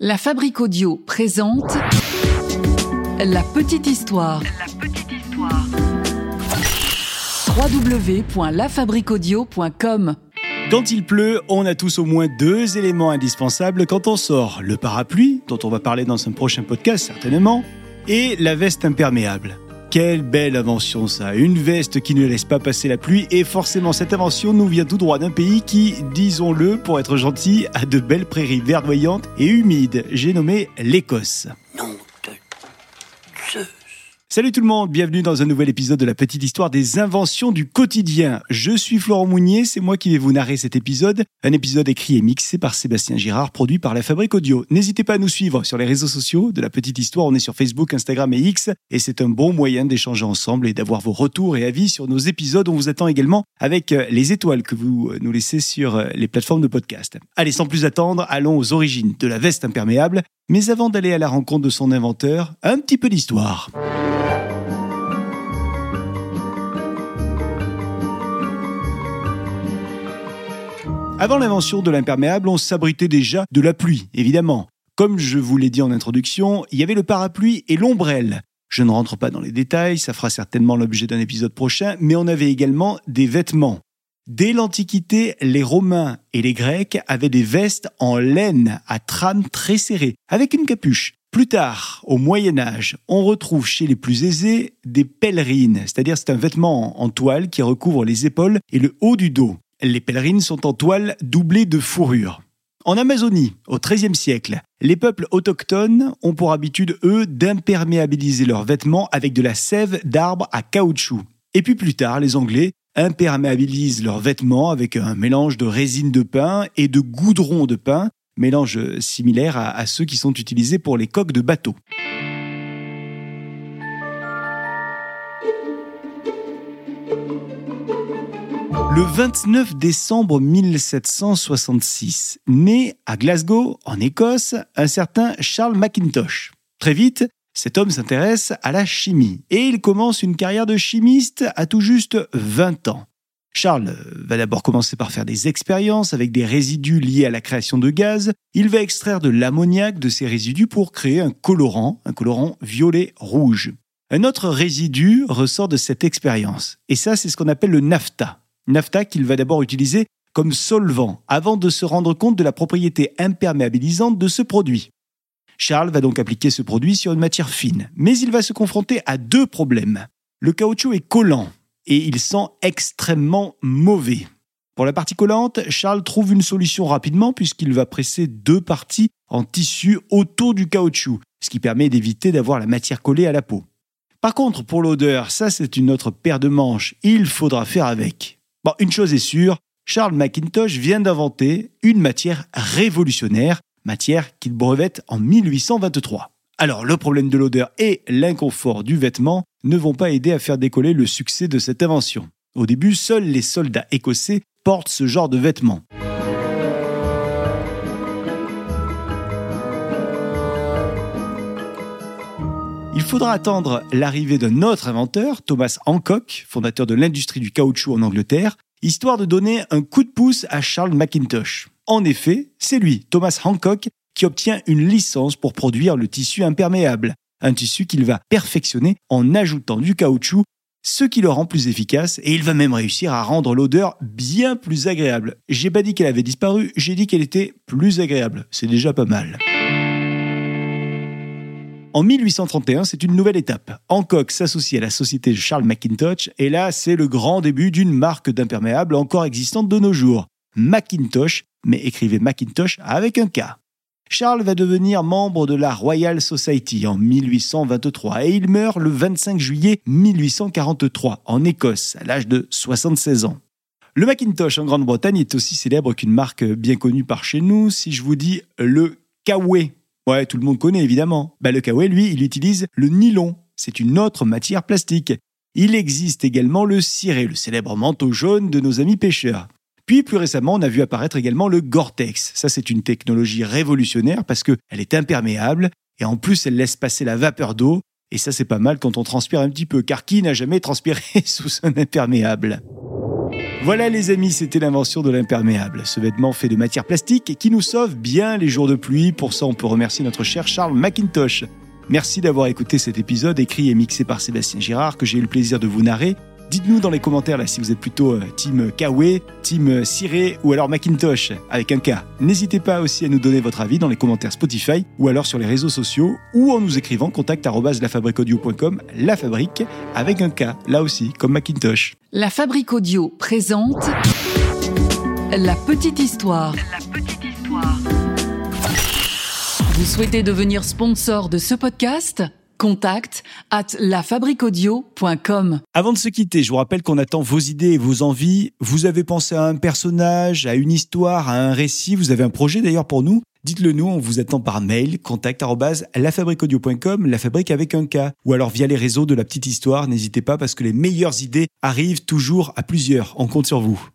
La Fabrique Audio présente La Petite Histoire. La petite histoire. www.lafabriquaudio.com Quand il pleut, on a tous au moins deux éléments indispensables quand on sort. Le parapluie, dont on va parler dans un prochain podcast certainement, et la veste imperméable. Quelle belle invention ça, une veste qui ne laisse pas passer la pluie et forcément cette invention nous vient tout droit d'un pays qui, disons-le pour être gentil, a de belles prairies verdoyantes et humides. J'ai nommé l'Écosse. Salut tout le monde, bienvenue dans un nouvel épisode de la petite histoire des inventions du quotidien. Je suis Florent Mounier, c'est moi qui vais vous narrer cet épisode. Un épisode écrit et mixé par Sébastien Girard, produit par la Fabrique Audio. N'hésitez pas à nous suivre sur les réseaux sociaux de la petite histoire. On est sur Facebook, Instagram et X et c'est un bon moyen d'échanger ensemble et d'avoir vos retours et avis sur nos épisodes. On vous attend également avec euh, les étoiles que vous euh, nous laissez sur euh, les plateformes de podcast. Allez, sans plus attendre, allons aux origines de la veste imperméable. Mais avant d'aller à la rencontre de son inventeur, un petit peu d'histoire. Avant l'invention de l'imperméable, on s'abritait déjà de la pluie, évidemment. Comme je vous l'ai dit en introduction, il y avait le parapluie et l'ombrelle. Je ne rentre pas dans les détails, ça fera certainement l'objet d'un épisode prochain, mais on avait également des vêtements. Dès l'Antiquité, les Romains et les Grecs avaient des vestes en laine à trame très serrée, avec une capuche. Plus tard, au Moyen Âge, on retrouve chez les plus aisés des pèlerines, c'est-à-dire c'est un vêtement en toile qui recouvre les épaules et le haut du dos. Les pèlerines sont en toile doublée de fourrure. En Amazonie, au XIIIe siècle, les peuples autochtones ont pour habitude, eux, d'imperméabiliser leurs vêtements avec de la sève d'arbre à caoutchouc. Et puis plus tard, les Anglais imperméabilisent leurs vêtements avec un mélange de résine de pin et de goudron de pin, mélange similaire à, à ceux qui sont utilisés pour les coques de bateaux. Le 29 décembre 1766, naît à Glasgow, en Écosse, un certain Charles Mackintosh. Très vite, cet homme s'intéresse à la chimie et il commence une carrière de chimiste à tout juste 20 ans. Charles va d'abord commencer par faire des expériences avec des résidus liés à la création de gaz. Il va extraire de l'ammoniac de ces résidus pour créer un colorant, un colorant violet-rouge. Un autre résidu ressort de cette expérience, et ça c'est ce qu'on appelle le nafta. Nafta qu'il va d'abord utiliser comme solvant avant de se rendre compte de la propriété imperméabilisante de ce produit. Charles va donc appliquer ce produit sur une matière fine, mais il va se confronter à deux problèmes. Le caoutchouc est collant et il sent extrêmement mauvais. Pour la partie collante, Charles trouve une solution rapidement puisqu'il va presser deux parties en tissu autour du caoutchouc, ce qui permet d'éviter d'avoir la matière collée à la peau. Par contre, pour l'odeur, ça c'est une autre paire de manches, il faudra faire avec. Bon, une chose est sûre, Charles Mackintosh vient d'inventer une matière révolutionnaire, matière qu'il brevette en 1823. Alors, le problème de l'odeur et l'inconfort du vêtement ne vont pas aider à faire décoller le succès de cette invention. Au début, seuls les soldats écossais portent ce genre de vêtements. Faudra attendre l'arrivée d'un autre inventeur, Thomas Hancock, fondateur de l'industrie du caoutchouc en Angleterre, histoire de donner un coup de pouce à Charles Mackintosh. En effet, c'est lui, Thomas Hancock, qui obtient une licence pour produire le tissu imperméable, un tissu qu'il va perfectionner en ajoutant du caoutchouc, ce qui le rend plus efficace et il va même réussir à rendre l'odeur bien plus agréable. J'ai pas dit qu'elle avait disparu, j'ai dit qu'elle était plus agréable. C'est déjà pas mal. En 1831, c'est une nouvelle étape. Hancock s'associe à la société de Charles Mackintosh et là, c'est le grand début d'une marque d'imperméable encore existante de nos jours. Macintosh, mais écrivez Macintosh avec un K. Charles va devenir membre de la Royal Society en 1823 et il meurt le 25 juillet 1843 en Écosse à l'âge de 76 ans. Le Macintosh en Grande-Bretagne est aussi célèbre qu'une marque bien connue par chez nous. Si je vous dis le Kawe, ouais, tout le monde connaît évidemment. Bah, le Kawe, lui, il utilise le nylon. C'est une autre matière plastique. Il existe également le ciré, le célèbre manteau jaune de nos amis pêcheurs. Puis plus récemment, on a vu apparaître également le Gore-Tex. Ça, c'est une technologie révolutionnaire parce qu'elle est imperméable et en plus, elle laisse passer la vapeur d'eau. Et ça, c'est pas mal quand on transpire un petit peu, car qui n'a jamais transpiré sous un imperméable? Voilà les amis, c'était l'invention de l'imperméable. Ce vêtement fait de matière plastique qui nous sauve bien les jours de pluie. Pour ça, on peut remercier notre cher Charles McIntosh. Merci d'avoir écouté cet épisode écrit et mixé par Sébastien Girard que j'ai eu le plaisir de vous narrer. Dites-nous dans les commentaires là si vous êtes plutôt euh, team Kawe, team Ciré ou alors Macintosh avec un K. N'hésitez pas aussi à nous donner votre avis dans les commentaires Spotify ou alors sur les réseaux sociaux ou en nous écrivant contact lafabriqueaudio.com, la fabrique avec un K, là aussi comme Macintosh. La Fabrique Audio présente La Petite Histoire. La petite histoire. Vous souhaitez devenir sponsor de ce podcast? Contact at lafabriquaudio.com. Avant de se quitter, je vous rappelle qu'on attend vos idées et vos envies. Vous avez pensé à un personnage, à une histoire, à un récit, vous avez un projet d'ailleurs pour nous Dites-le nous, on vous attend par mail, contact lafabriqueaudio.com, la fabrique avec un K. Ou alors via les réseaux de la petite histoire, n'hésitez pas parce que les meilleures idées arrivent toujours à plusieurs. On compte sur vous.